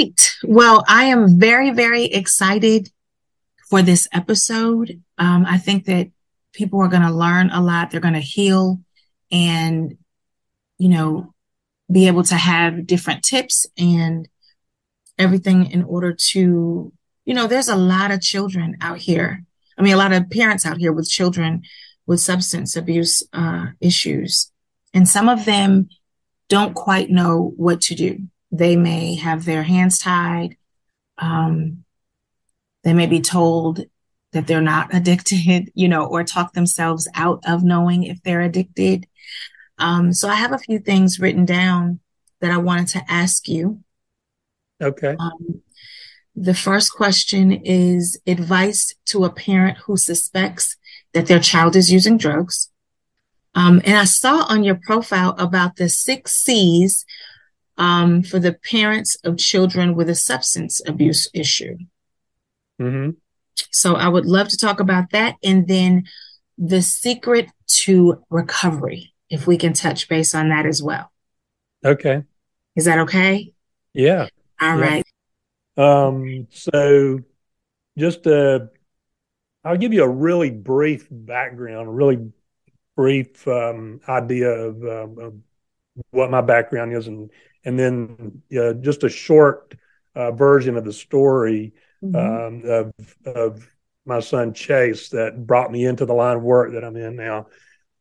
Right. Well, I am very, very excited for this episode. Um, I think that people are going to learn a lot. They're going to heal and, you know, be able to have different tips and everything in order to, you know, there's a lot of children out here. I mean, a lot of parents out here with children with substance abuse uh, issues. And some of them don't quite know what to do. They may have their hands tied. Um, they may be told that they're not addicted, you know, or talk themselves out of knowing if they're addicted. Um, so I have a few things written down that I wanted to ask you. Okay. Um, the first question is advice to a parent who suspects that their child is using drugs. Um, and I saw on your profile about the six C's um, for the parents of children with a substance abuse issue. Mm-hmm. So I would love to talk about that. And then the secret to recovery, if we can touch base on that as well. Okay. Is that okay? Yeah. All yeah. right. Um, so just uh I'll give you a really brief background, a really brief um, idea of, um, of what my background is and and then uh, just a short uh, version of the story mm-hmm. um, of of my son Chase that brought me into the line of work that I'm in now.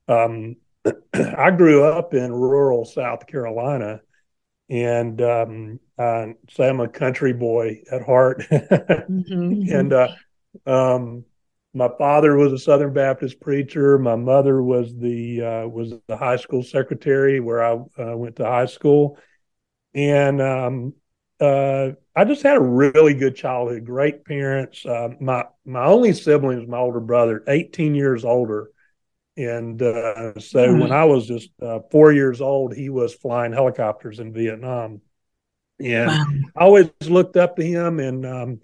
Um, I grew up in rural South Carolina, and um, I say I'm a country boy at heart. mm-hmm. And uh, um, my father was a Southern Baptist preacher. My mother was the uh, was the high school secretary where I uh, went to high school, and um, uh, I just had a really good childhood. Great parents. Uh, my my only sibling is my older brother, 18 years older, and uh, so mm-hmm. when I was just uh, four years old, he was flying helicopters in Vietnam, and wow. I always looked up to him. And um,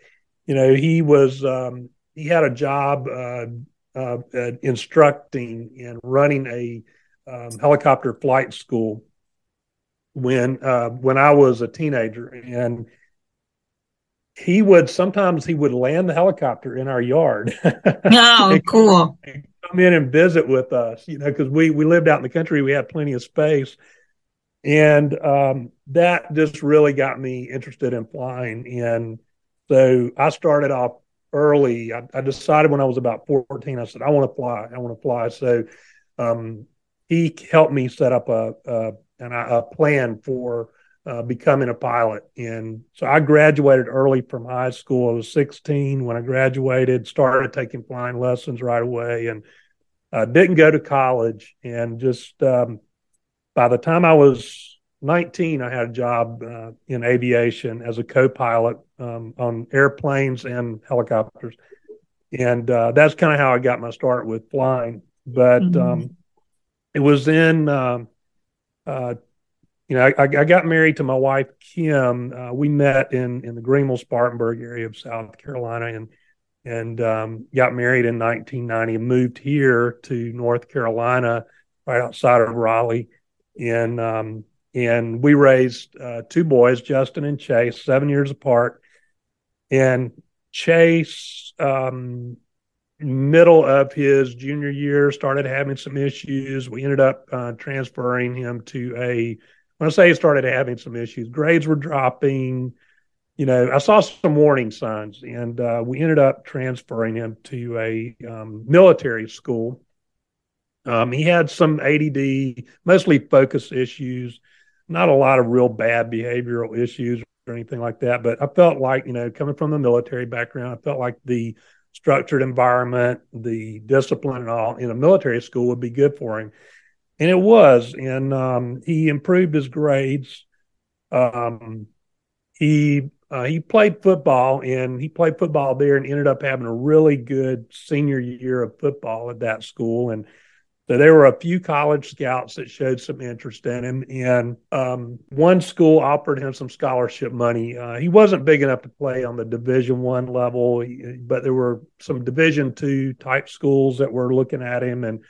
you know, he was um, he had a job uh, uh, instructing and running a um, helicopter flight school when uh, when I was a teenager, and he would sometimes he would land the helicopter in our yard. Oh, cool! Come in and visit with us, you know, because we we lived out in the country, we had plenty of space, and um, that just really got me interested in flying. And so I started off early. I, I decided when I was about fourteen, I said I want to fly. I want to fly. So um, he helped me set up a, a and a plan for uh, becoming a pilot. And so I graduated early from high school. I was 16 when I graduated, started taking flying lessons right away, and uh, didn't go to college. And just um, by the time I was 19, I had a job uh, in aviation as a co pilot um, on airplanes and helicopters. And uh, that's kind of how I got my start with flying. But mm-hmm. um, it was in um, uh, you know, I, I, got married to my wife Kim. Uh, we met in in the Greenville Spartanburg area of South Carolina, and and um, got married in 1990 and moved here to North Carolina, right outside of Raleigh, and um, and we raised uh, two boys, Justin and Chase, seven years apart, and Chase. Um, middle of his junior year started having some issues we ended up uh, transferring him to a when I say he started having some issues, grades were dropping. You know, I saw some warning signs, and uh, we ended up transferring him to a um, military school. Um, he had some ADD, mostly focus issues, not a lot of real bad behavioral issues or anything like that. But I felt like, you know, coming from the military background, I felt like the structured environment, the discipline, and all in a military school would be good for him. and it was, and um, he improved his grades. Um, he uh, he played football, and he played football there, and ended up having a really good senior year of football at that school, and so there were a few college scouts that showed some interest in him, and um, one school offered him some scholarship money. Uh, he wasn't big enough to play on the Division One level, but there were some Division Two type schools that were looking at him, and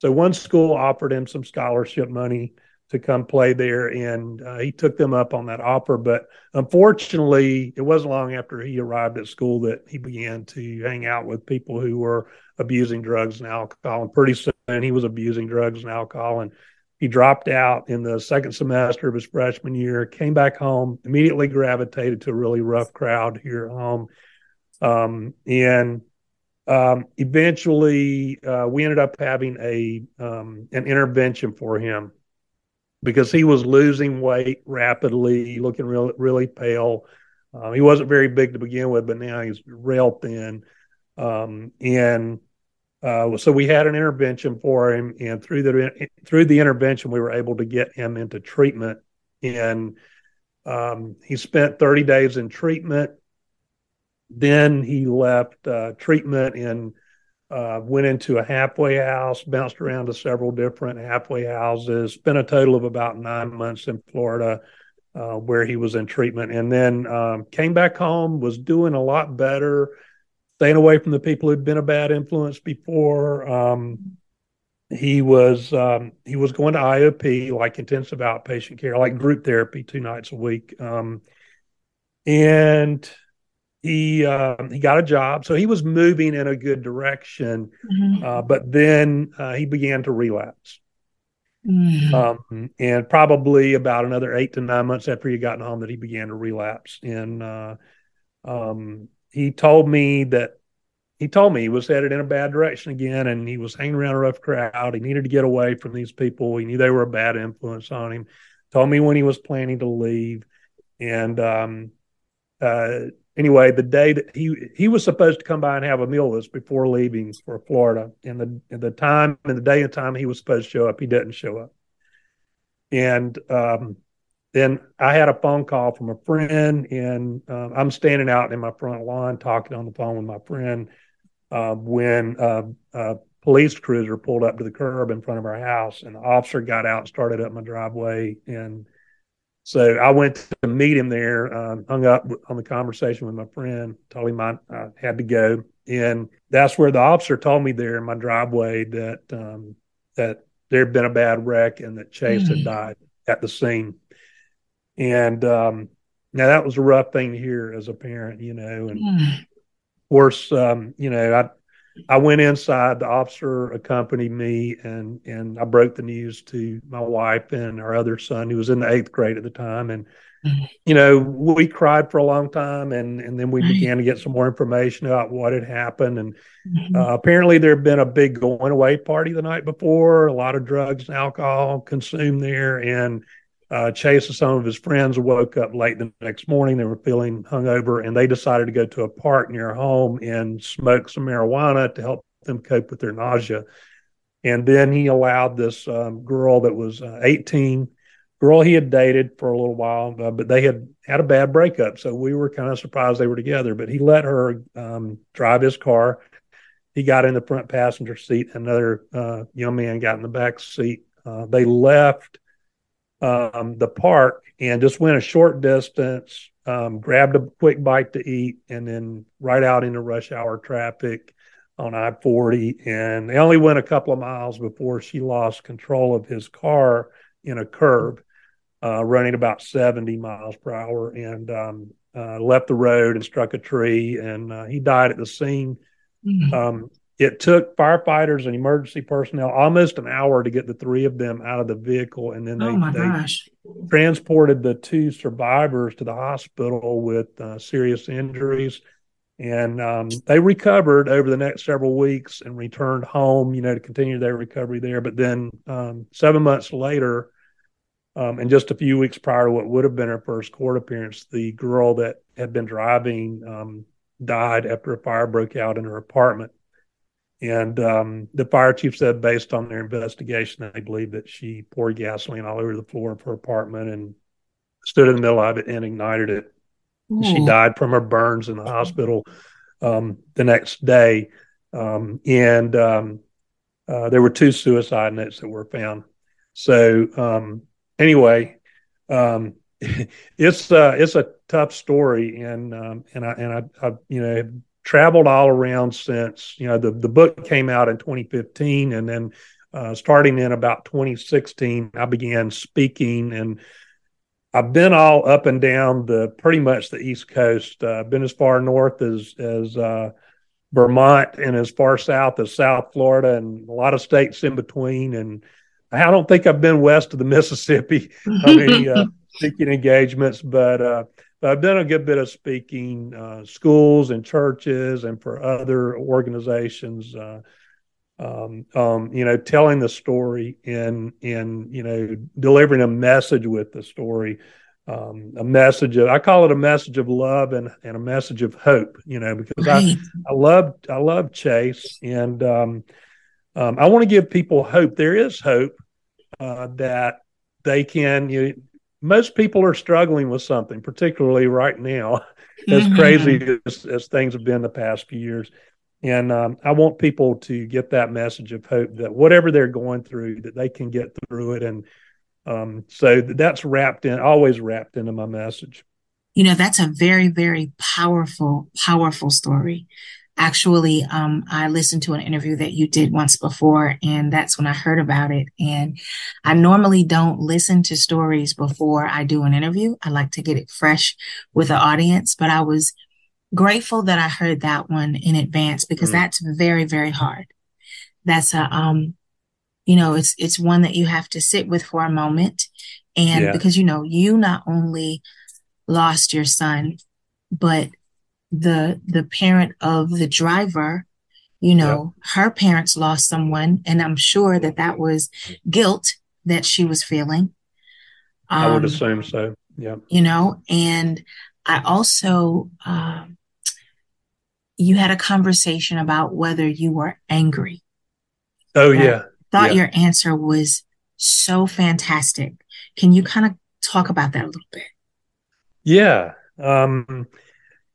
so one school offered him some scholarship money to come play there, and uh, he took them up on that offer. But unfortunately, it wasn't long after he arrived at school that he began to hang out with people who were abusing drugs and alcohol. And pretty soon, he was abusing drugs and alcohol, and he dropped out in the second semester of his freshman year. Came back home, immediately gravitated to a really rough crowd here at home, um, and um, eventually, uh, we ended up having a um, an intervention for him because he was losing weight rapidly, looking real, really pale. Um, he wasn't very big to begin with, but now he's real thin. Um, and uh, so we had an intervention for him, and through the through the intervention, we were able to get him into treatment. And um, he spent 30 days in treatment. Then he left uh, treatment and uh, went into a halfway house, bounced around to several different halfway houses, spent a total of about nine months in Florida uh, where he was in treatment, and then um, came back home, was doing a lot better, staying away from the people who'd been a bad influence before. Um, he was um, he was going to IOP, like intensive outpatient care, like group therapy, two nights a week, um, and he uh, he got a job, so he was moving in a good direction. Mm-hmm. Uh, but then uh, he began to relapse, mm-hmm. um, and probably about another eight to nine months after he got home, that he began to relapse. And uh, um, he told me that he told me he was headed in a bad direction again, and he was hanging around a rough crowd. He needed to get away from these people. He knew they were a bad influence on him. Told me when he was planning to leave, and um, uh, anyway, the day that he he was supposed to come by and have a meal with us before leaving for Florida, and the and the time and the day and time he was supposed to show up, he didn't show up. And um, then I had a phone call from a friend, and uh, I'm standing out in my front lawn talking on the phone with my friend uh, when uh, a police cruiser pulled up to the curb in front of our house, and the officer got out and started up my driveway and so I went to meet him there, um, hung up on the conversation with my friend, told him I, I, had to go. And that's where the officer told me there in my driveway that um, that there had been a bad wreck and that Chase mm. had died at the scene. And um, now that was a rough thing to hear as a parent, you know. And mm. of course, um, you know, I I went inside. The officer accompanied me, and and I broke the news to my wife and our other son, who was in the eighth grade at the time. And mm-hmm. you know, we cried for a long time, and and then we began to get some more information about what had happened. And mm-hmm. uh, apparently, there had been a big going away party the night before. A lot of drugs and alcohol consumed there, and uh, Chase and some of his friends woke up late the next morning. They were feeling hungover, and they decided to go to a park near home and smoke some marijuana to help them cope with their nausea. And then he allowed this um, girl that was uh, 18, girl he had dated for a little while, uh, but they had had a bad breakup. So we were kind of surprised they were together. But he let her um, drive his car. He got in the front passenger seat. Another uh, young man got in the back seat. Uh, they left um, the park and just went a short distance, um, grabbed a quick bite to eat, and then right out into rush hour traffic on I 40. And they only went a couple of miles before she lost control of his car in a curve, uh, running about 70 miles per hour, and um, uh, left the road and struck a tree. And uh, he died at the scene. Mm-hmm. Um, it took firefighters and emergency personnel almost an hour to get the three of them out of the vehicle, and then they, oh they transported the two survivors to the hospital with uh, serious injuries. And um, they recovered over the next several weeks and returned home, you know, to continue their recovery there. But then um, seven months later, um, and just a few weeks prior to what would have been her first court appearance, the girl that had been driving um, died after a fire broke out in her apartment And um, the fire chief said, based on their investigation, they believe that she poured gasoline all over the floor of her apartment and stood in the middle of it and ignited it. Ooh. She died from her burns in the hospital um, the next day. Um, and um, uh, there were two suicide notes that were found. So um, anyway, um, it's uh, it's a tough story, and um, and I and I, I you know traveled all around since you know the the book came out in 2015 and then uh, starting in about 2016 i began speaking and i've been all up and down the pretty much the east coast. Uh, been as far north as as uh, vermont and as far south as south florida and a lot of states in between and i don't think i've been west of the mississippi on any uh, speaking engagements but uh, but I've done a good bit of speaking, uh, schools and churches, and for other organizations. Uh, um, um, you know, telling the story and and you know delivering a message with the story, um, a message of I call it a message of love and and a message of hope. You know, because right. I I love I love Chase and um, um, I want to give people hope. There is hope uh, that they can you know, most people are struggling with something, particularly right now, as mm-hmm. crazy as, as, things have been the past few years. And um, I want people to get that message of hope that whatever they're going through, that they can get through it. And um, so that's wrapped in, always wrapped into my message. You know, that's a very, very powerful, powerful story actually um, i listened to an interview that you did once before and that's when i heard about it and i normally don't listen to stories before i do an interview i like to get it fresh with the audience but i was grateful that i heard that one in advance because mm-hmm. that's very very hard that's a um you know it's it's one that you have to sit with for a moment and yeah. because you know you not only lost your son but the the parent of the driver you know yep. her parents lost someone and i'm sure that that was guilt that she was feeling. Um, i would um, assume so yeah. you know and i also um, you had a conversation about whether you were angry. Oh yeah thought yeah. your answer was so fantastic. Can you kind of talk about that a little bit? Yeah um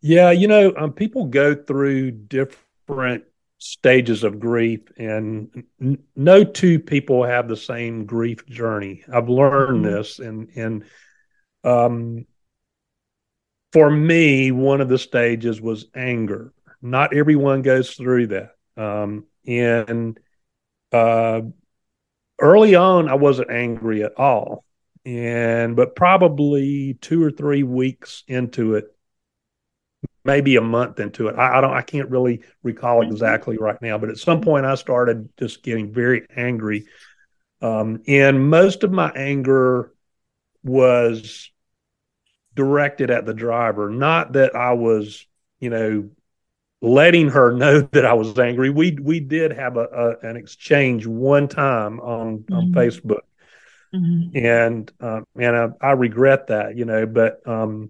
yeah, you know, um, people go through different stages of grief, and n- no two people have the same grief journey. I've learned mm-hmm. this, and and um, for me, one of the stages was anger. Not everyone goes through that, um, and uh, early on, I wasn't angry at all, and but probably two or three weeks into it maybe a month into it. I, I, don't, I can't really recall mm-hmm. exactly right now, but at some point I started just getting very angry. Um, and most of my anger was directed at the driver, not that I was, you know, letting her know that I was angry. We we did have a, a an exchange one time on mm-hmm. on Facebook, mm-hmm. and uh, and I, I regret that, you know, but um,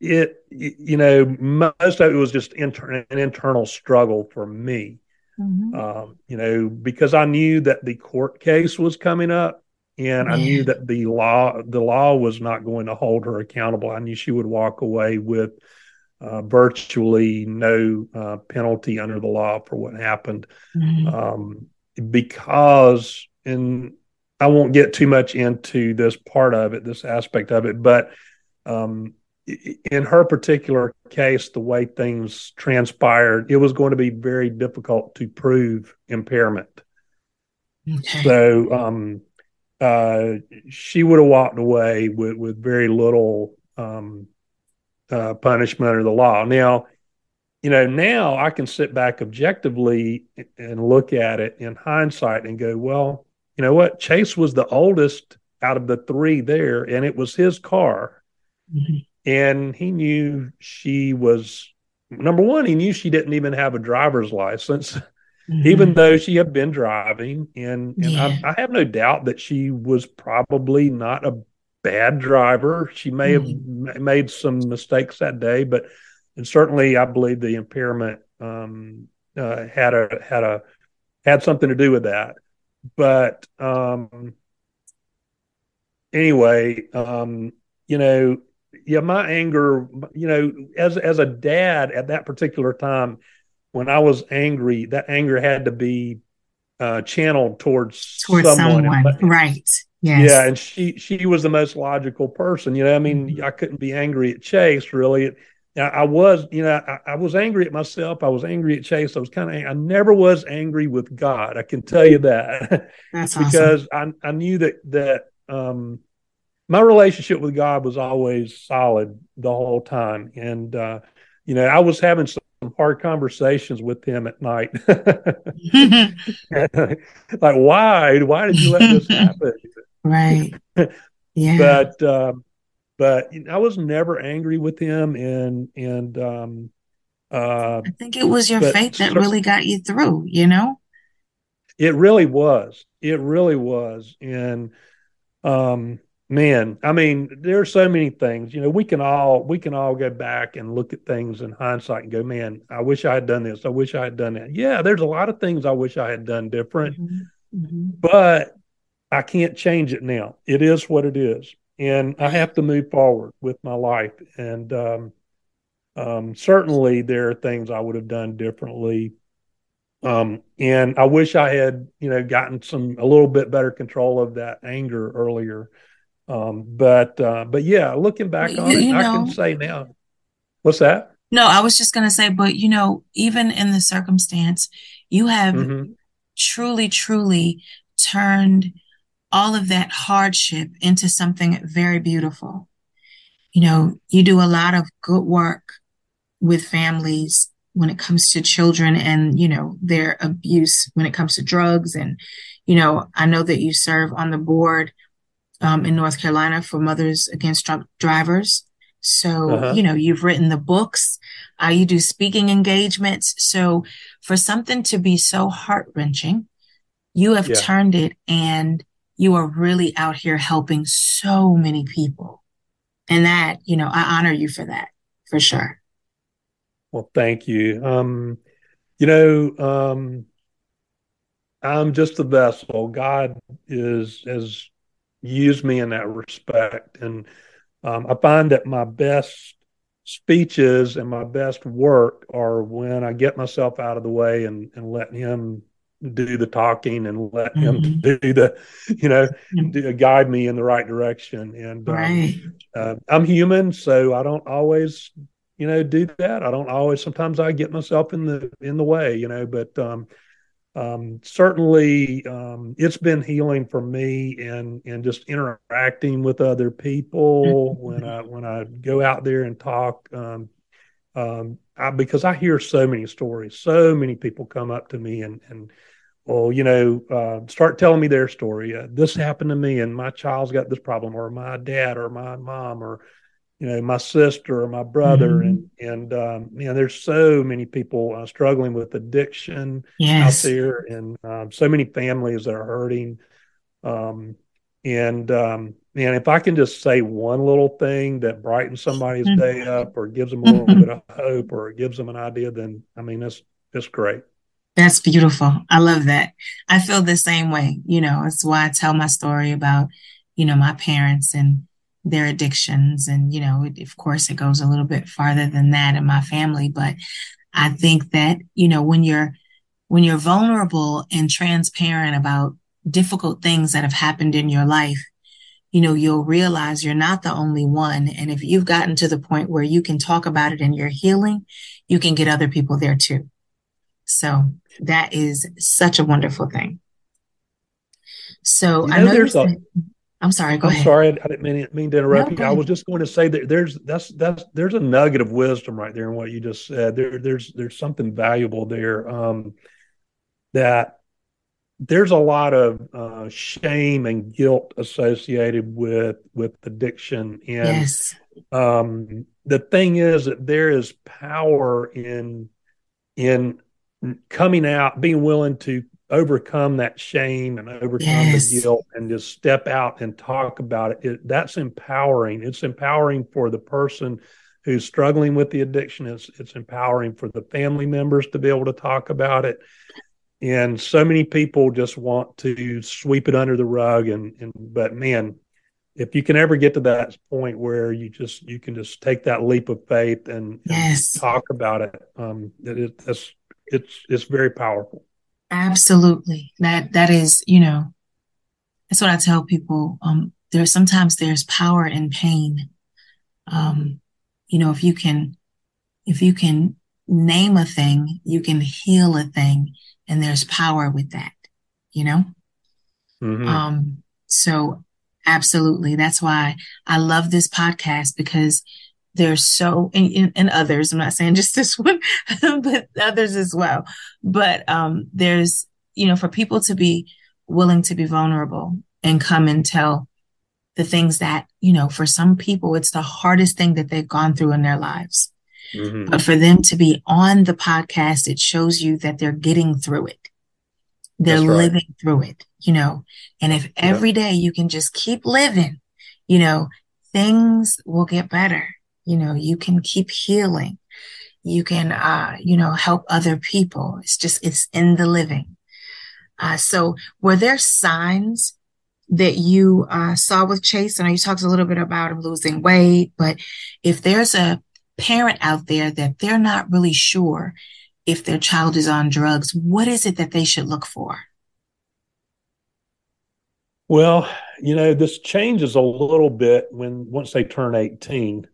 it you know most of it was just inter- an internal struggle for me mm-hmm. um, you know because i knew that the court case was coming up and i knew that the law the law was not going to hold her accountable i knew she would walk away with uh, virtually no uh, penalty under the law for what happened mm-hmm. um, because and i won't get too much into this part of it this aspect of it but um, in her particular case, the way things transpired, it was going to be very difficult to prove impairment. Okay. So um, uh, she would have walked away with, with very little um, uh, punishment under the law. Now, you know, now I can sit back objectively and look at it in hindsight and go, well, you know what? Chase was the oldest out of the three there, and it was his car. Mm-hmm and he knew she was number one he knew she didn't even have a driver's license mm-hmm. even though she had been driving and, and yeah. I, I, have no doubt that she was probably not a bad driver she may mm-hmm. have made some mistakes that day but and certainly i believe the impairment um, uh, had a had a had something to do with that. But um, anyway, um, you know, yeah, my anger, you know, as as a dad at that particular time, when I was angry, that anger had to be uh, channeled towards, towards someone, someone. right? Yes. Yeah, and she she was the most logical person. You know, I mean, mm-hmm. I couldn't be angry at Chase really. I, I was, you know, I, I, was angry at myself. I was angry at Chase. I was kind of, I never was angry with God. I can tell you that. That's because awesome. I I knew that that um, my relationship with God was always solid the whole time, and uh, you know, I was having some hard conversations with him at night. like, why? Why did you let this happen? Right. Yeah. But um, but I was never angry with him, and and um, uh, I think it was your faith that really got you through. You know, it really was. It really was, and um, man, I mean, there are so many things. You know, we can all we can all go back and look at things in hindsight and go, man, I wish I had done this. I wish I had done that. Yeah, there's a lot of things I wish I had done different, mm-hmm. Mm-hmm. but I can't change it now. It is what it is, and I have to move forward with my life. And um, um, certainly, there are things I would have done differently. Um, and I wish I had, you know, gotten some a little bit better control of that anger earlier. Um, but uh, but yeah, looking back on you, it, you know, I can say now. What's that? No, I was just going to say, but you know, even in the circumstance, you have mm-hmm. truly, truly turned all of that hardship into something very beautiful. You know, you do a lot of good work with families when it comes to children and, you know, their abuse when it comes to drugs. And, you know, I know that you serve on the board um, in North Carolina for Mothers Against Drunk Drivers. So, uh-huh. you know, you've written the books, uh, you do speaking engagements. So, for something to be so heart wrenching, you have yeah. turned it and you are really out here helping so many people. And that, you know, I honor you for that, for sure. Well, thank you. Um, you know, um, I'm just a vessel. God is as use me in that respect. And um, I find that my best speeches and my best work are when I get myself out of the way and, and let him do the talking and let mm-hmm. him do the, you know, mm-hmm. do, guide me in the right direction. And um, uh, I'm human, so I don't always, you know, do that. I don't always. Sometimes I get myself in the in the way, you know. But um, um, certainly um, it's been healing for me and and just interacting with other people when I when I go out there and talk um, um, I, because I hear so many stories so many people come up to me and and well you know uh, start telling me their story. Uh, this happened to me and my child's got this problem or my dad or my mom or you know my sister or my brother mm-hmm. and and um you know there's so many people uh, struggling with addiction yes. out there and um, so many families that are hurting um and um and if i can just say one little thing that brightens somebody's mm-hmm. day up or gives them a little bit of hope or gives them an idea then i mean that's that's great that's beautiful i love that i feel the same way you know that's why i tell my story about you know my parents and their addictions. And, you know, it, of course, it goes a little bit farther than that in my family. But I think that, you know, when you're, when you're vulnerable and transparent about difficult things that have happened in your life, you know, you'll realize you're not the only one. And if you've gotten to the point where you can talk about it and you're healing, you can get other people there too. So that is such a wonderful thing. So you know, I know there's a, I'm sorry. Go I'm ahead. sorry. I didn't mean, mean to interrupt no, you. I was just going to say that there's that's that's there's a nugget of wisdom right there in what you just said. There there's there's something valuable there. Um, that there's a lot of uh, shame and guilt associated with with addiction, and yes. um, the thing is that there is power in in coming out, being willing to overcome that shame and overcome yes. the guilt and just step out and talk about it, it, that's empowering it's empowering for the person who's struggling with the addiction. It's it's empowering for the family members to be able to talk about it. And so many people just want to sweep it under the rug and, and but man, if you can ever get to that point where you just you can just take that leap of faith and, yes. and talk about it, um, it, it, that's it's it's very powerful. Absolutely, that that is you know, that's what I tell people. Um, there's sometimes there's power in pain. Um, you know, if you can, if you can name a thing, you can heal a thing, and there's power with that. You know. Mm-hmm. Um. So Absolutely. That's why I love this podcast because there's so and, and, others i'm not saying just this one but others as well but um there's you know for people to be willing to be vulnerable and come and tell the things that you know for some people it's the hardest thing that they've gone through in their lives mm-hmm. but for them to be on the podcast it shows you that they're getting through it they're right. living through it, you know. And if every day you can just keep living, you know, things will get better. You know, you can keep healing. You can, uh, you know, help other people. It's just, it's in the living. Uh, so were there signs that you uh, saw with Chase? And I you talked a little bit about him losing weight, but if there's a parent out there that they're not really sure if their child is on drugs, what is it that they should look for? Well, you know, this changes a little bit when once they turn 18.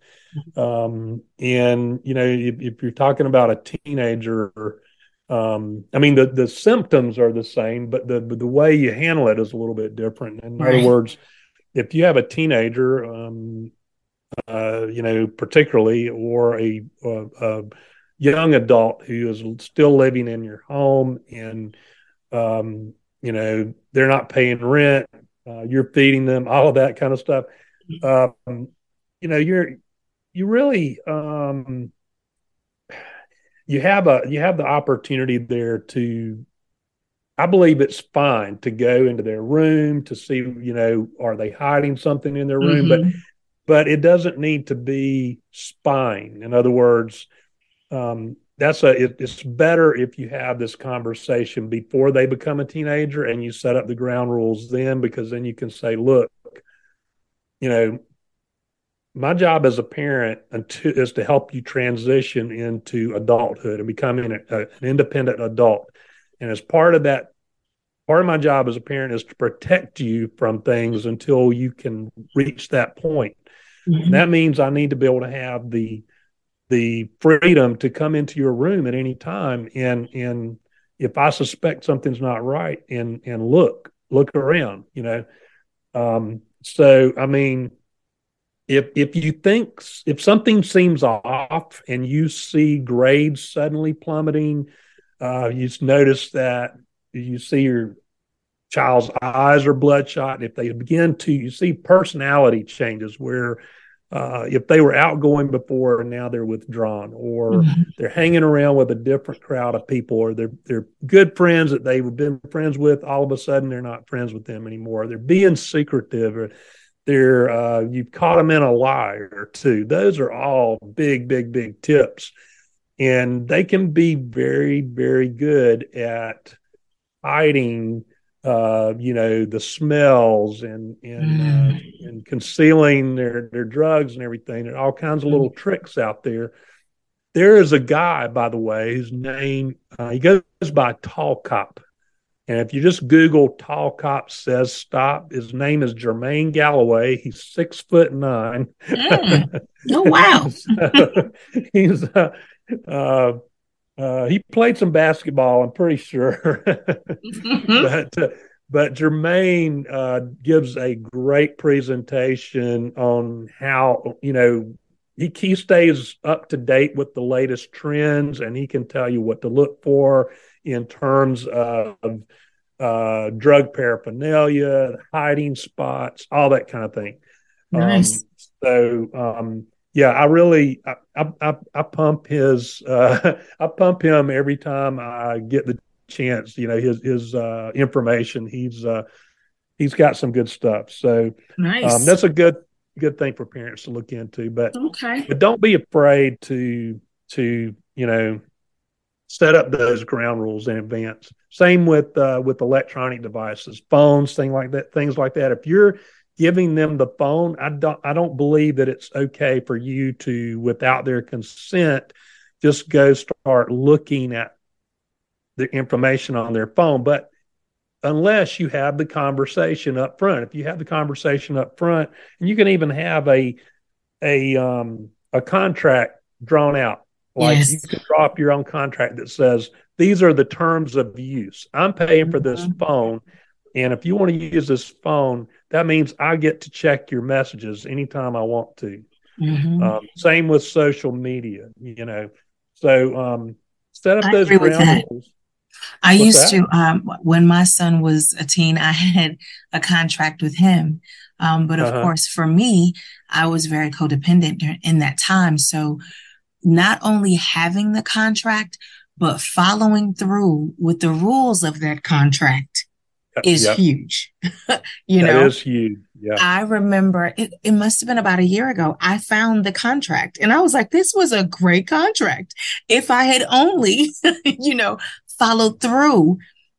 Um, and, you know, if, if, you're talking about a teenager, um, I mean, the, the symptoms are the same, but the, the way you handle it is a little bit different. In right. other words, if you have a teenager, um, uh, you know, particularly, or a, a, a young adult who is still living in your home and um, you know they're not paying rent uh, you're feeding them all of that kind of stuff um, you know you're you really um, you have a you have the opportunity there to I believe it's fine to go into their room to see, you know, are they hiding something in their room? Mm-hmm. But but it doesn't need to be spying. In other words, um, that's a it, it's better if you have this conversation before they become a teenager and you set up the ground rules then because then you can say look you know my job as a parent is to help you transition into adulthood and becoming an independent adult and as part of that part of my job as a parent is to protect you from things until you can reach that point mm-hmm. that means i need to be able to have the the freedom to come into your room at any time and and if I suspect something's not right and and look look around, you know. Um, so I mean, if if you think if something seems off and you see grades suddenly plummeting, uh, you notice that you see your child's eyes are bloodshot. If they begin to, you see personality changes where uh, if they were outgoing before and now they're withdrawn, or mm-hmm. they're hanging around with a different crowd of people, or they're they're good friends that they've been friends with, all of a sudden they're not friends with them anymore. They're being secretive, or they're uh, you've caught them in a lie or two. Those are all big, big, big tips, and they can be very, very good at hiding uh, you know, the smells and and uh, mm. and concealing their their drugs and everything, and all kinds of little tricks out there. There is a guy, by the way, whose name uh, he goes by Tall Cop, and if you just Google Tall Cop says stop, his name is Jermaine Galloway. He's six foot nine. Mm. Oh wow! so, he's uh, uh, uh, he played some basketball, I'm pretty sure. but uh, but Jermaine uh, gives a great presentation on how you know he he stays up to date with the latest trends, and he can tell you what to look for in terms of uh, drug paraphernalia, hiding spots, all that kind of thing. Nice. Um, so um, yeah, I really I I, I pump his uh, I pump him every time I get the chance. You know his his uh, information. He's uh, he's got some good stuff. So nice. um, that's a good good thing for parents to look into. But Okay. but don't be afraid to to you know set up those ground rules in advance. Same with uh, with electronic devices, phones, things like that. Things like that. If you're giving them the phone, I don't I don't believe that it's okay for you to, without their consent, just go start looking at the information on their phone. But unless you have the conversation up front, if you have the conversation up front, and you can even have a a um, a contract drawn out like Yes. you can draw up your own contract that says these are the terms of use. I'm paying for this Mhm. phone, and if you want to use this phone, that means I get to check your messages anytime I want to. Mhm. Um, same with social media, you know. So um, set up I those ground rules. I What's used that? to, um, when my son was a teen, I had a contract with him. Um, but of Uh-huh. course, for me, I was very codependent in that time. So not only having the contract, but following through with the rules of that contract is Yep, huge. you that know, is huge. Yeah. I remember it, it must have been about a year ago. I found the contract and I was like, this was a great contract. If I had only, you know, followed through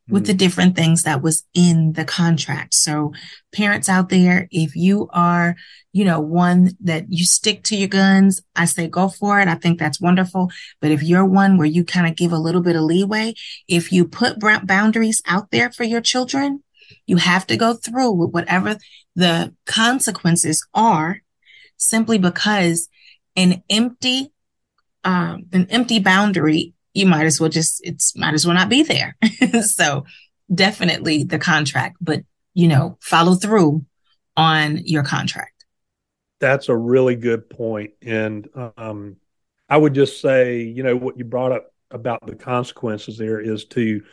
with the different things that was in the contract. So parents out there, if you are, you know, one that you stick to your guns, I say go for it. I think that's wonderful. But if you're one where you kind of give a little bit of leeway, if you put boundaries out there for your children, you have to go through with whatever the consequences are simply because an empty um, an empty boundary you might as well just it's might as well not be there so definitely the contract but you know follow through on your contract That's a really good point. And um, I would just say, you know, what you brought up about the consequences there is to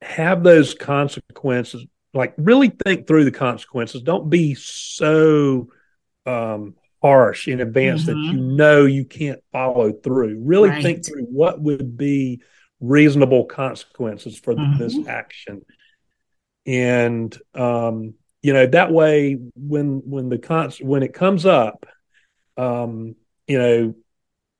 have those consequences, like really think through the consequences. Don't be so um, harsh in advance that Mhm. you know you can't follow through. Really think through what would be reasonable consequences for Mhm. this action. And um, you know that way when when the cons when it comes up um you know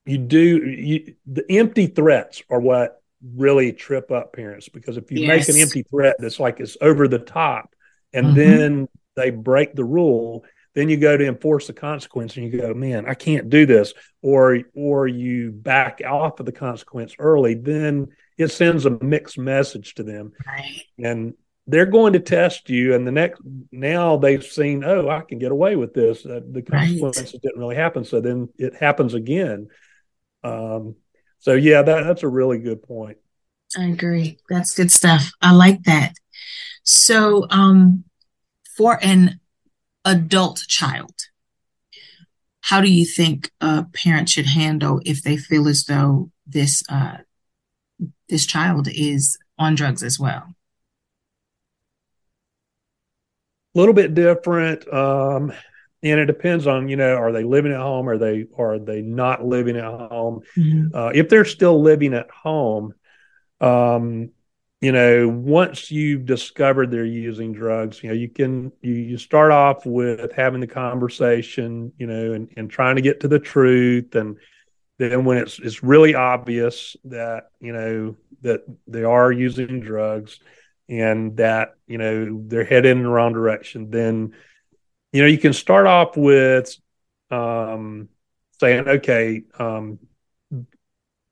you do you the empty threats are what really trip up parents because if you make an empty threat that's like it's over the top and Mhm. then they break the rule then you go to enforce the consequence and you go man i can't do this or or you back off of the consequence early then it sends a mixed message to them. Right. And they're going to test you and the next now they've seen oh i can get away with this. Uh, the Right. consequences didn't really happen so then it happens again. Um so yeah that, that's a really good point. I agree. That's good stuff. I like that. So um for an adult child. How do you think a parent should handle if they feel as though this uh this child is on drugs as well? A little bit different um and it depends on you know are they living at home? Are they are they not living at home? Mhm. uh, if they're still living at home, um, you know, once you've discovered they're using drugs, you know, you can you, you start off with having the conversation, you know, and, and trying to get to the truth, and then when it's it's really obvious that you know that they are using drugs and that you know they're headed in the wrong direction, then you know you can start off with um, saying, okay. Um,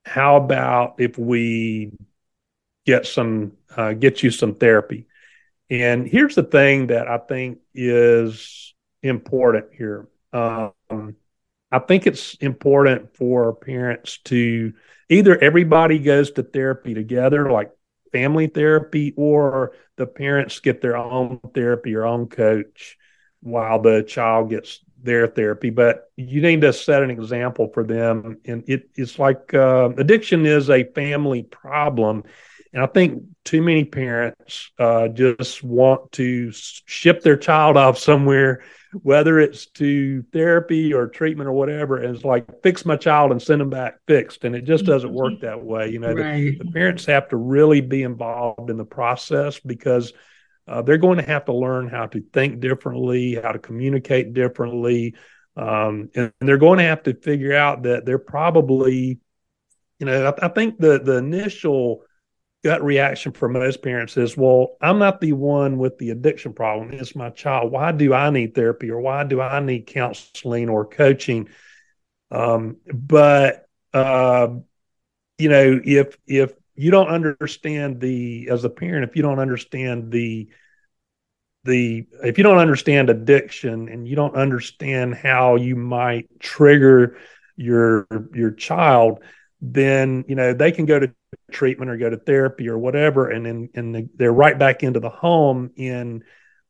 how about if we get some uh, get you some therapy and here's the thing that i think is important here um, i think it's important for parents to either everybody goes to therapy together like family therapy or the parents get their own therapy or own coach while the child gets their therapy, but you need to set an example for them. And it, it's like uh, addiction is a family problem. And I think too many parents uh, just want to ship their child off somewhere, whether it's to therapy or treatment or whatever, and it's like fix my child and send them back fixed. And it just doesn't work that way. You know, the, the parents have to really be involved in the process because uh, they're going to have to learn how to think differently, how to communicate differently, um, and, and, they're going to have to figure out that they're probably, you know, I, I think the the initial gut reaction for most parents is, well, I'm not the one with the addiction problem. It's my child. Why do I need therapy or why do I need counseling or coaching? Um, but uh, you know, if if you don't understand the as a parent, if you don't understand the the if you don't understand addiction and you don't understand how you might trigger your your child, then you know they can go to treatment or go to therapy or whatever, and then and they're right back into the home. And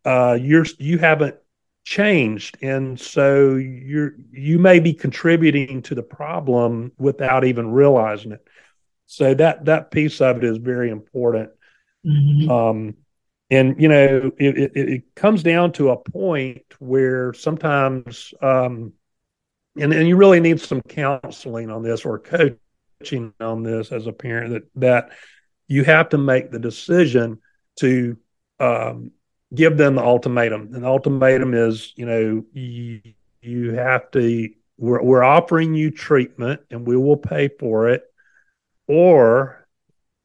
uh, you're you haven't changed, and so you're you may be contributing to the problem without even realizing it. So that that piece of it is very important. Mm-hmm. Um, and you know, it, it, it, comes down to a point where sometimes, um, and and you really need some counseling on this or coaching on this as a parent that that you have to make the decision to um, give them the ultimatum. And the ultimatum is, you know, you, you have to. We're, we're offering you treatment, and we will pay for it or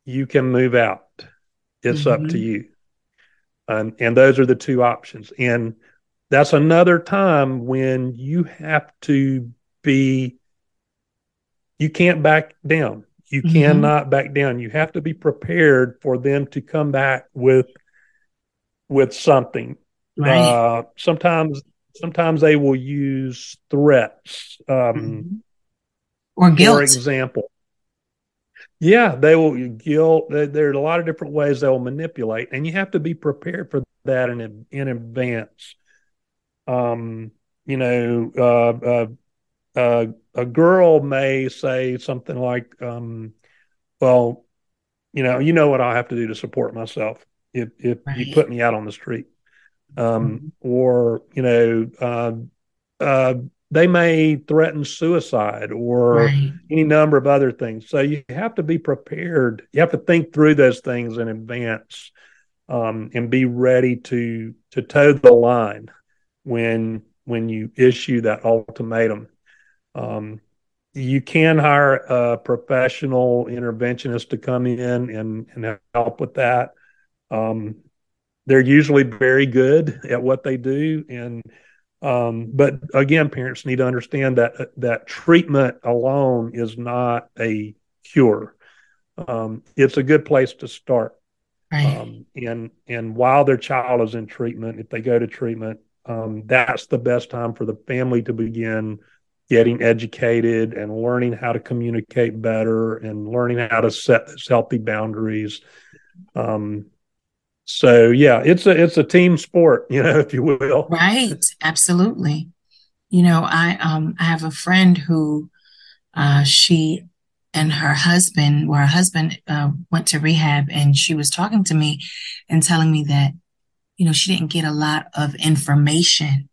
you can move out. It's mm-hmm. up to mm-hmm. you. Um, and those are the two options. And that's another time when you have to be, you can't back down. You mm-hmm. cannot back down. You have to be prepared for them to come back with with something. Right. Uh, sometimes sometimes they will use threats. Um, mm-hmm. Or guilt. For example, yeah, they will guilt. There are a lot of different ways they will manipulate, and you have to be prepared for that in in advance. Um, you know, uh, uh, uh, a girl may say something like, um, "Well, you know, you know what I have to do to support myself if if right. you put me out on the street," um, mm-hmm. or you know, uh, uh, they may threaten suicide or right. any number of other things. So you have to be prepared. You have to think through those things in advance um, and be ready to to toe the line when when you issue that ultimatum. Um, you can hire a professional interventionist to come in and, and help with that. Um, they're usually very good at what they do and um, but again, parents need to understand that that treatment alone is not a cure. Um, it's a good place to start. Right. Um, and and while their child is in treatment, if they go to treatment, um, that's the best time for the family to begin getting educated and learning how to communicate better and learning how to set healthy boundaries. Um, so yeah, it's a it's a team sport, you know, if you will. Right. Absolutely. You know, I um I have a friend who uh she and her husband, where her husband uh, went to rehab, and she was talking to me and telling me that, you know, she didn't get a lot of information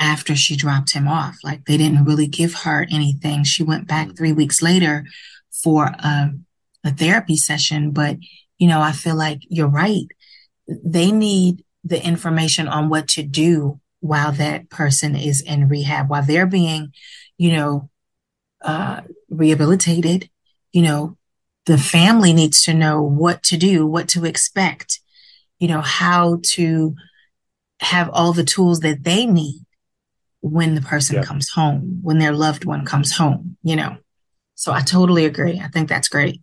after she dropped him off. Like they didn't really give her anything. She went back three weeks later for a, a therapy session, but you know, I feel like you're right they need the information on what to do while that person is in rehab, while they're being, you know, uh, rehabilitated. You know, the family needs to know what to do, what to expect, you know, how to have all the tools that they need when the person yeah. comes home, when their loved one comes home, you know. So I totally agree. I think that's great.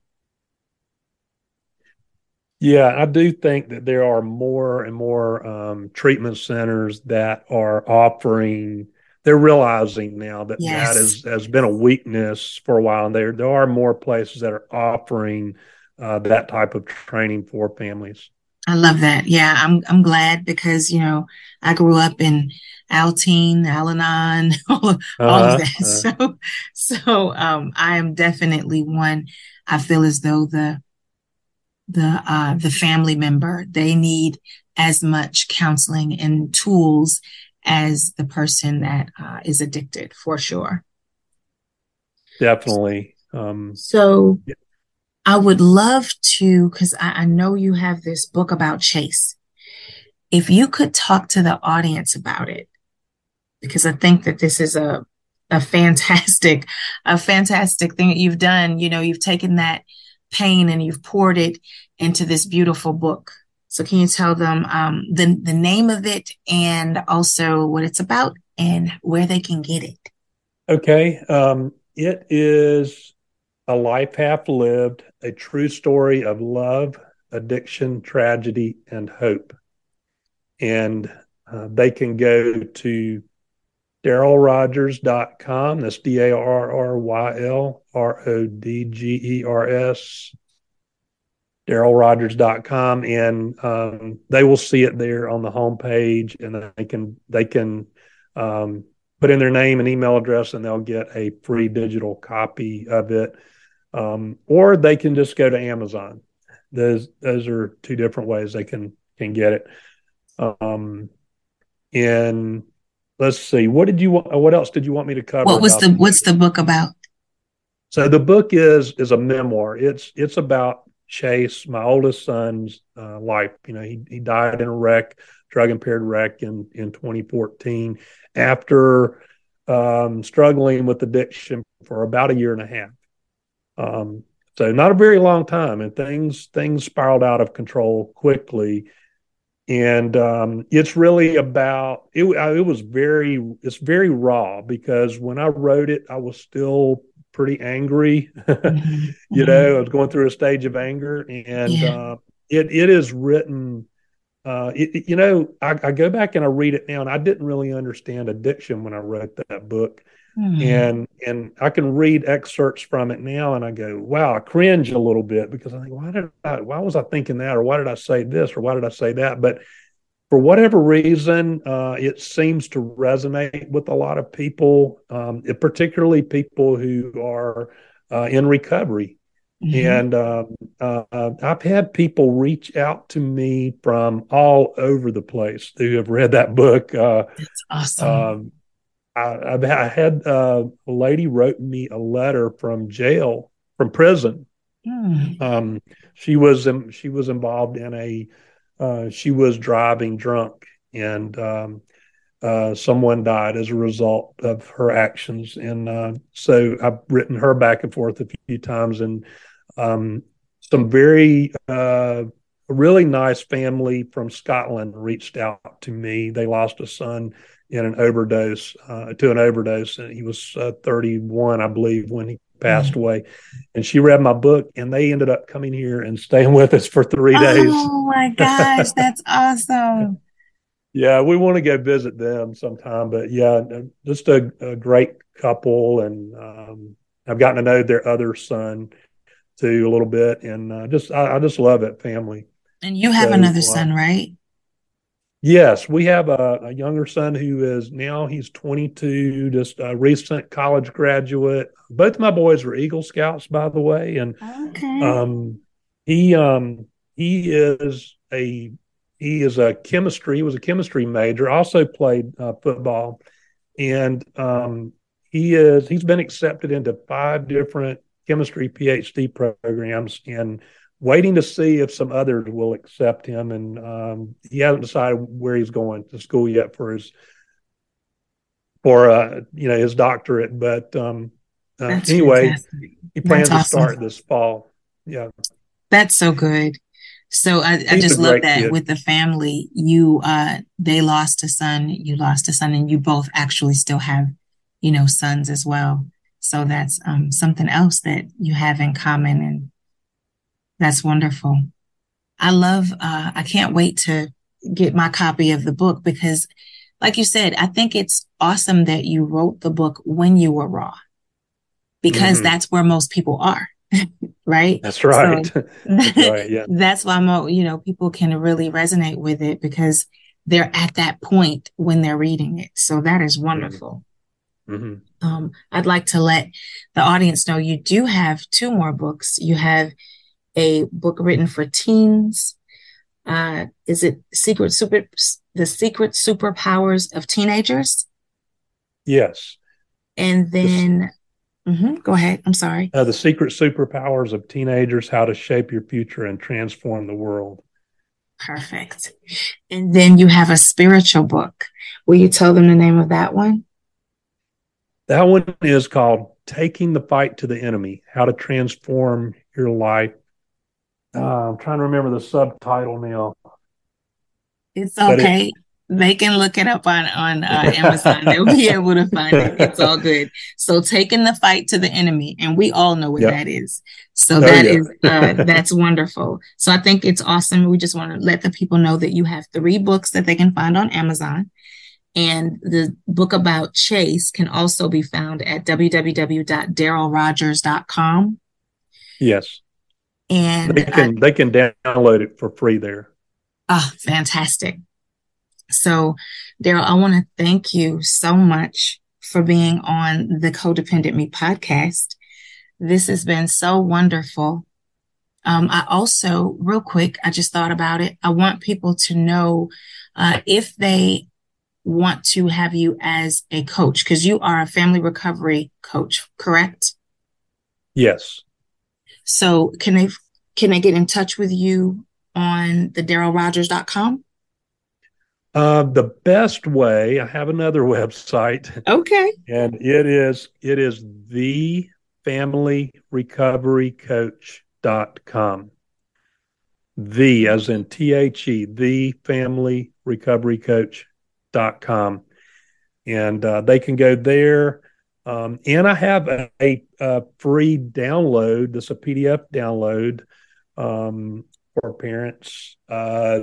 Yeah, I do think that there are more and more um, treatment centers that are offering. They're realizing now that yes. that is, has been a weakness for a while, and there there are more places that are offering uh, that type of training for families. I love that. Yeah, I'm I'm glad because you know I grew up in Alateen, Al-Anon, all, of, uh-huh, all of that. Uh-huh. So so um, I am definitely one. I feel as though the the uh, the family member. They need as much counseling and tools as the person that uh, is addicted, for sure. Definitely. Um, so, yeah. I would love to, because I, I know you have this book about Chase, if you could talk to the audience about it, because I think that this is a a fantastic, a fantastic thing that you've done. You know, you've taken that pain and you've poured it into this beautiful book. So can you tell them um, the the name of it and also what it's about and where they can get it? Okay, um, it is a life half lived, a true story of love, addiction, tragedy, and hope. And uh, they can go to darrylrodgers.com. That's D A R R Y L R O D G E R S. darrylrodgers.com and um, they will see it there on the homepage and they can they can um, put in their name and email address and they'll get a free digital copy of it um, or they can just go to amazon those those are two different ways they can can get it um, and let's see. What did you want what else did you want me to cover what was the what's the book about? So the book is is a memoir. It's it's about chase my oldest son's uh, life. You know he, he died in a wreck drug impaired wreck in in 2014 after um, struggling with addiction for about a year and a half. Um, so not a very long time and things things spiraled out of control quickly and um, it's really about it. It was very it's very raw because when I wrote it, I was still pretty angry. Mm-hmm. you know. I was going through a stage of anger, and yeah. uh, it it is written. Uh, it, you know, I, I, go back and I read it now, and I didn't really understand addiction when I wrote that book, mm. and and I can read excerpts from it now, and I go, wow, I cringe a little bit because I think, why did I, why was I thinking that, or why did I say this, or why did I say that? But for whatever reason, uh, it seems to resonate with a lot of people, um, particularly people who are uh, in recovery. Mm-hmm. And um, uh, I've had people reach out to me from all over the place who have read that book. Uh, That's awesome. I, I've, had uh, a lady wrote me a letter from jail, from prison. Mm. Um, she was she was involved in a uh, she was driving drunk and um, uh, someone died as a result of her actions. And uh, so I've written her back and forth a few times, and um, some very uh, really nice family from Scotland reached out to me. They lost a son in an overdose uh, to an overdose, and he was uh, 31, I believe, when he passed mm-hmm. away. And she read my book, and they ended up coming here and staying with us for three days. Oh my gosh, that's awesome! yeah, we want to go visit them sometime. But yeah, just a, a great couple, and um, I've gotten to know their other son too a little bit, and uh, just I, I, just love it, family. And you have so, another son, right? Yes, we have a, a, younger son who is now he's 22, just a recent college graduate. Both my boys were Eagle Scouts, by the way, and okay. um, he um, he is a he is a chemistry. He was a chemistry major. Also played uh, football, and um, he is he's been accepted into five different chemistry PhD programs and waiting to see if some others will accept him. And um, he hasn't decided where he's going to school yet for his for uh, you know his doctorate. But um, uh, anyway, fantastic. he plans That's to start this fall. Yeah, that's so good. So I, I just love that kid. with the family. You uh, they lost a son, you lost a son, and you both actually still have you know sons as well. So that's um, something else that you have in common and that's wonderful. I love, uh, I can't wait to get my copy of the book because, like you said, I think it's awesome that you wrote the book when you were raw because mm-hmm. that's where most people are. right? That's right. So, that's right. Yeah. that's why I'm, you know, people can really resonate with it because they're at that point when they're reading it. So that is wonderful. Mm-hmm. Um, I'd like to let the audience know you do have two more books. You have a book written for teens. Uh, is it Secret Super, the Secret Superpowers of Teenagers? Yes. And then, the, mm-hmm, go ahead. I'm sorry. Uh, the Secret Superpowers of Teenagers: How to Shape Your Future and Transform the World. Perfect. And then you have a spiritual book. Will you tell them the name of that one? That one is called Taking the Fight to the Enemy How to Transform Your Life. Uh, I'm trying to remember the subtitle now. It's okay. It, they can look it up on on uh, Amazon. They'll be able to find it. It's all good. So taking the fight to the enemy, and we all know what yep. that is. So that is uh, that's wonderful. So I think it's awesome. We just want to let the people know that you have three books that they can find on Amazon. And the book about Chase can also be found at www.darrylrodgers.com. Yes. And they can uh, they can download it for free there. Ah, oh, fantastic. So, Darryl, I want to thank you so much for being on the Codependent Me podcast. This has been so wonderful. Um, I also, real quick, I just thought about it. I want people to know uh, if they want to have you as a coach, because you are a family recovery coach, correct? Yes. So can they can they get in touch with you on the darrylrodgers.com? Uh, the best way, I have another website. Okay. And it is it is the familyrecoverycoach.com. The as in T H E, the family recovery coach.com. And uh, they can go there. Um, and I have a, a, a, free download, this is a PDF download um, for parents. Uh,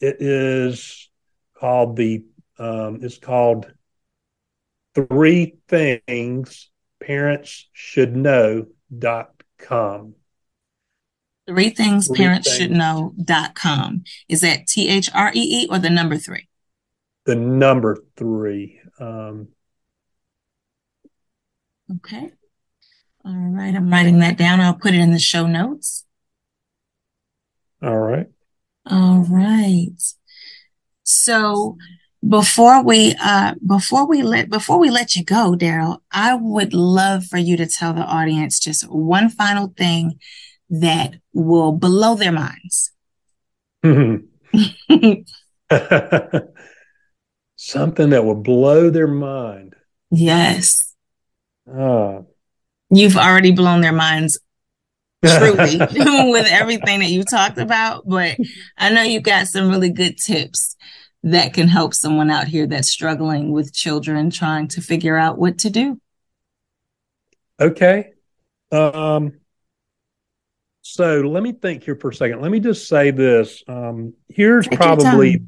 it is called the um, it's called three things parents should know dot com. Three things three parents things. should know dot com. Is that T H R E E or the number three? The number three. Um, okay. All right. I'm writing that down. I'll put it in the show notes. All right. All right. So before we uh before we let before we let you go, Darryl, I would love for you to tell the audience just one final thing that will blow their minds. Something that will blow their mind. Yes. Uh, You've already blown their minds truly with everything that you talked about. But I know you've got some really good tips that can help someone out here that's struggling with children trying to figure out what to do. Okay. Um, so let me think here for a second. Let me just say this. Um, here's Take probably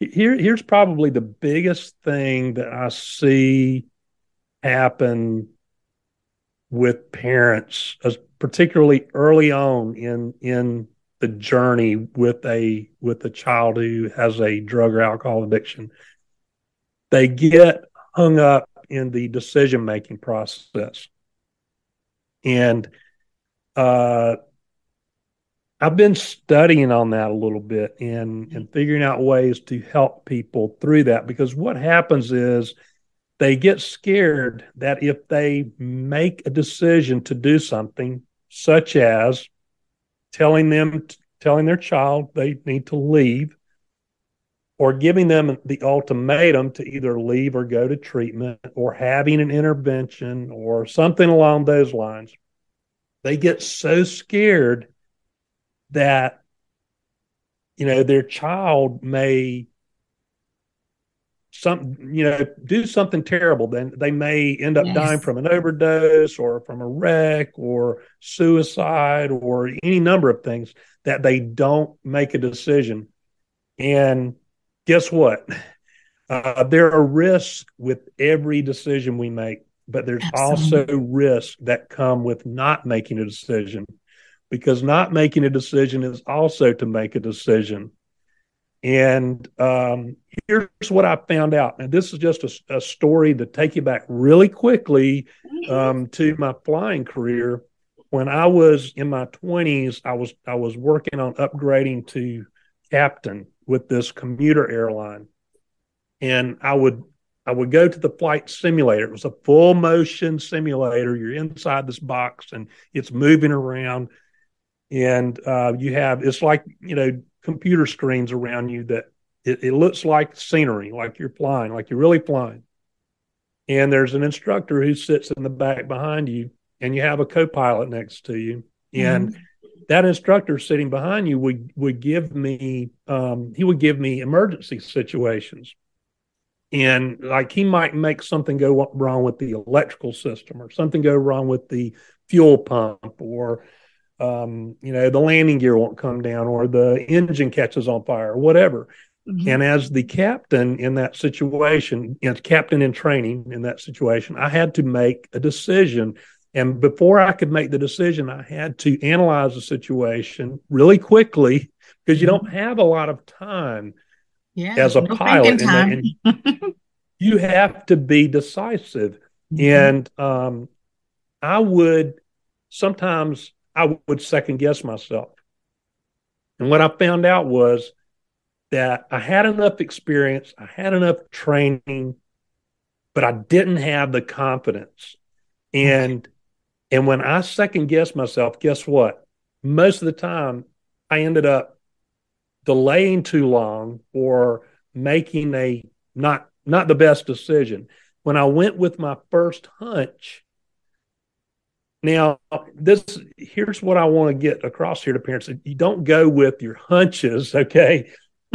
here here's probably the biggest thing that I see happen with parents, particularly early on in in the journey with a with a child who has a drug or alcohol addiction. They get hung up in the decision making process, and uh, I've been studying on that a little bit and and figuring out ways to help people through that because what happens is they get scared that if they make a decision to do something, such as telling them, telling their child they need to leave, or giving them the ultimatum to either leave or go to treatment, or having an intervention, or something along those lines, they get so scared that you know their child may some you know do something terrible then they may end up yes. dying from an overdose or from a wreck or suicide or any number of things that they don't make a decision and guess what uh, there are risks with every decision we make but there's Absolutely. also risks that come with not making a decision because not making a decision is also to make a decision and um, here's what I found out. And this is just a, a story to take you back really quickly um, to my flying career. When I was in my 20s, I was I was working on upgrading to captain with this commuter airline, and I would I would go to the flight simulator. It was a full motion simulator. You're inside this box and it's moving around and uh, you have it's like you know computer screens around you that it, it looks like scenery, like you're flying, like you're really flying. And there's an instructor who sits in the back behind you, and you have a co-pilot next to you, and mm-hmm. that instructor sitting behind you would would give me um, he would give me emergency situations. And like he might make something go wrong with the electrical system or something go wrong with the fuel pump or um, you know the landing gear won't come down or the engine catches on fire or whatever mm-hmm. and as the captain in that situation as captain in training in that situation i had to make a decision and before I could make the decision, I had to analyze the situation really quickly because you don't have a lot of time yeah, as a no pilot. And, and you have to be decisive. Mm-hmm. And um, I would sometimes I would second guess myself. And what I found out was that I had enough experience, I had enough training, but I didn't have the confidence. And and when I second guess myself, guess what? Most of the time, I ended up delaying too long or making a not not the best decision. When I went with my first hunch, now this here's what I want to get across here to parents: you don't go with your hunches, okay?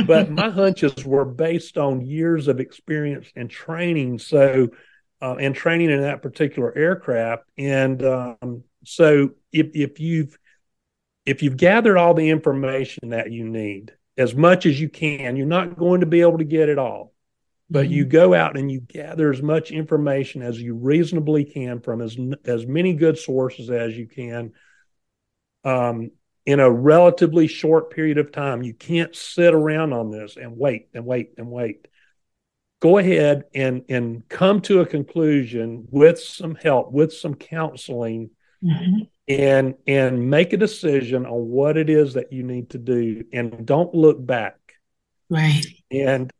But my hunches were based on years of experience and training, so uh, and training in that particular aircraft. And um, so, if if you've if you've gathered all the information that you need as much as you can, you're not going to be able to get it all. But mm-hmm. you go out and you gather as much information as you reasonably can from as as many good sources as you can. Um, in a relatively short period of time, you can't sit around on this and wait and wait and wait go ahead and and come to a conclusion with some help with some counseling mm-hmm. and and make a decision on what it is that you need to do and don't look back right and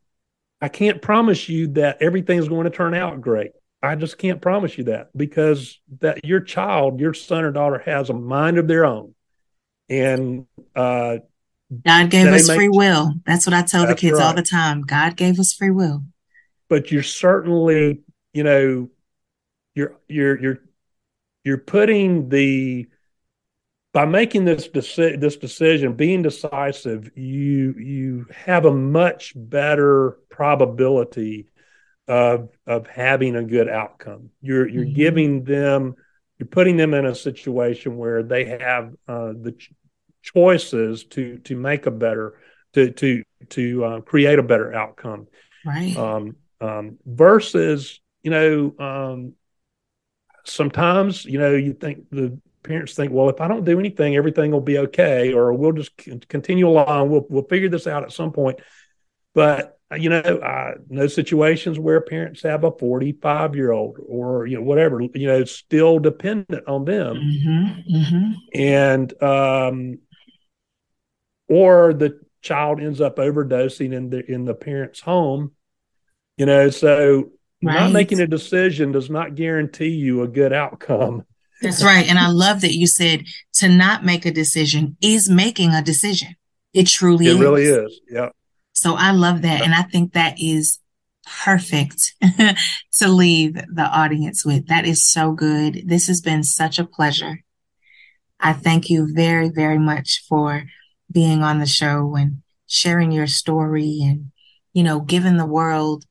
i can't promise you that everything's going to turn out great i just can't promise you that because that your child your son or daughter has a mind of their own and uh God gave us free will. That's what I tell the kids right. all the time. God gave us free will but you're certainly, you know, you're you're you're you're putting the by making this deci- this decision, being decisive, you you have a much better probability of of having a good outcome. You're you're mm-hmm. giving them, you're putting them in a situation where they have uh, the ch- choices to to make a better to to to uh, create a better outcome. Right. Um, um, versus you know um, sometimes you know you think the parents think well if i don't do anything everything will be okay or we'll just continue along we'll, we'll figure this out at some point but you know i know situations where parents have a 45 year old or you know whatever you know still dependent on them mm-hmm, mm-hmm. and um or the child ends up overdosing in the in the parent's home you know, so right. not making a decision does not guarantee you a good outcome. That's right. And I love that you said to not make a decision is making a decision. It truly it is. It really is. Yeah. So I love that. And I think that is perfect to leave the audience with. That is so good. This has been such a pleasure. I thank you very, very much for being on the show and sharing your story and, you know, giving the world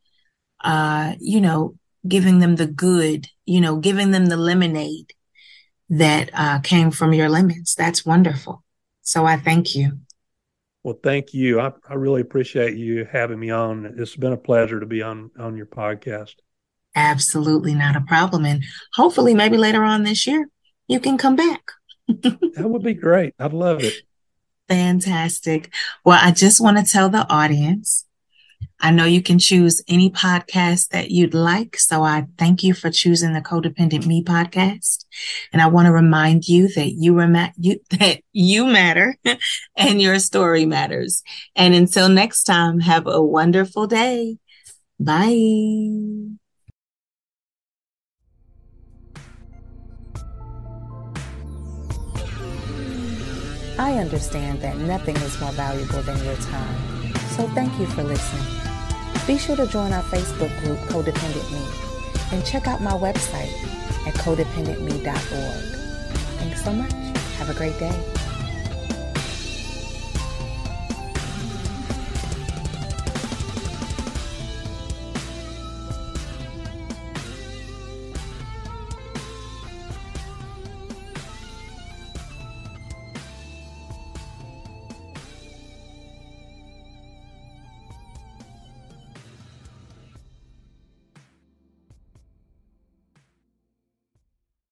uh, you know, giving them the good, you know, giving them the lemonade that uh, came from your lemons. That's wonderful. So I thank you. Well, thank you. I, I really appreciate you having me on. It's been a pleasure to be on on your podcast. Absolutely not a problem. And hopefully, maybe later on this year, you can come back. that would be great. I'd love it. Fantastic. Well, I just want to tell the audience I know you can choose any podcast that you'd like. So I thank you for choosing the Codependent Me podcast. And I want to remind you that you, you that you matter and your story matters. And until next time, have a wonderful day. Bye. I understand that nothing is more valuable than your time, so thank you for listening. Be sure to join our Facebook group, Codependent Me, and check out my website at codependentme.org. Thanks so much. Have a great day.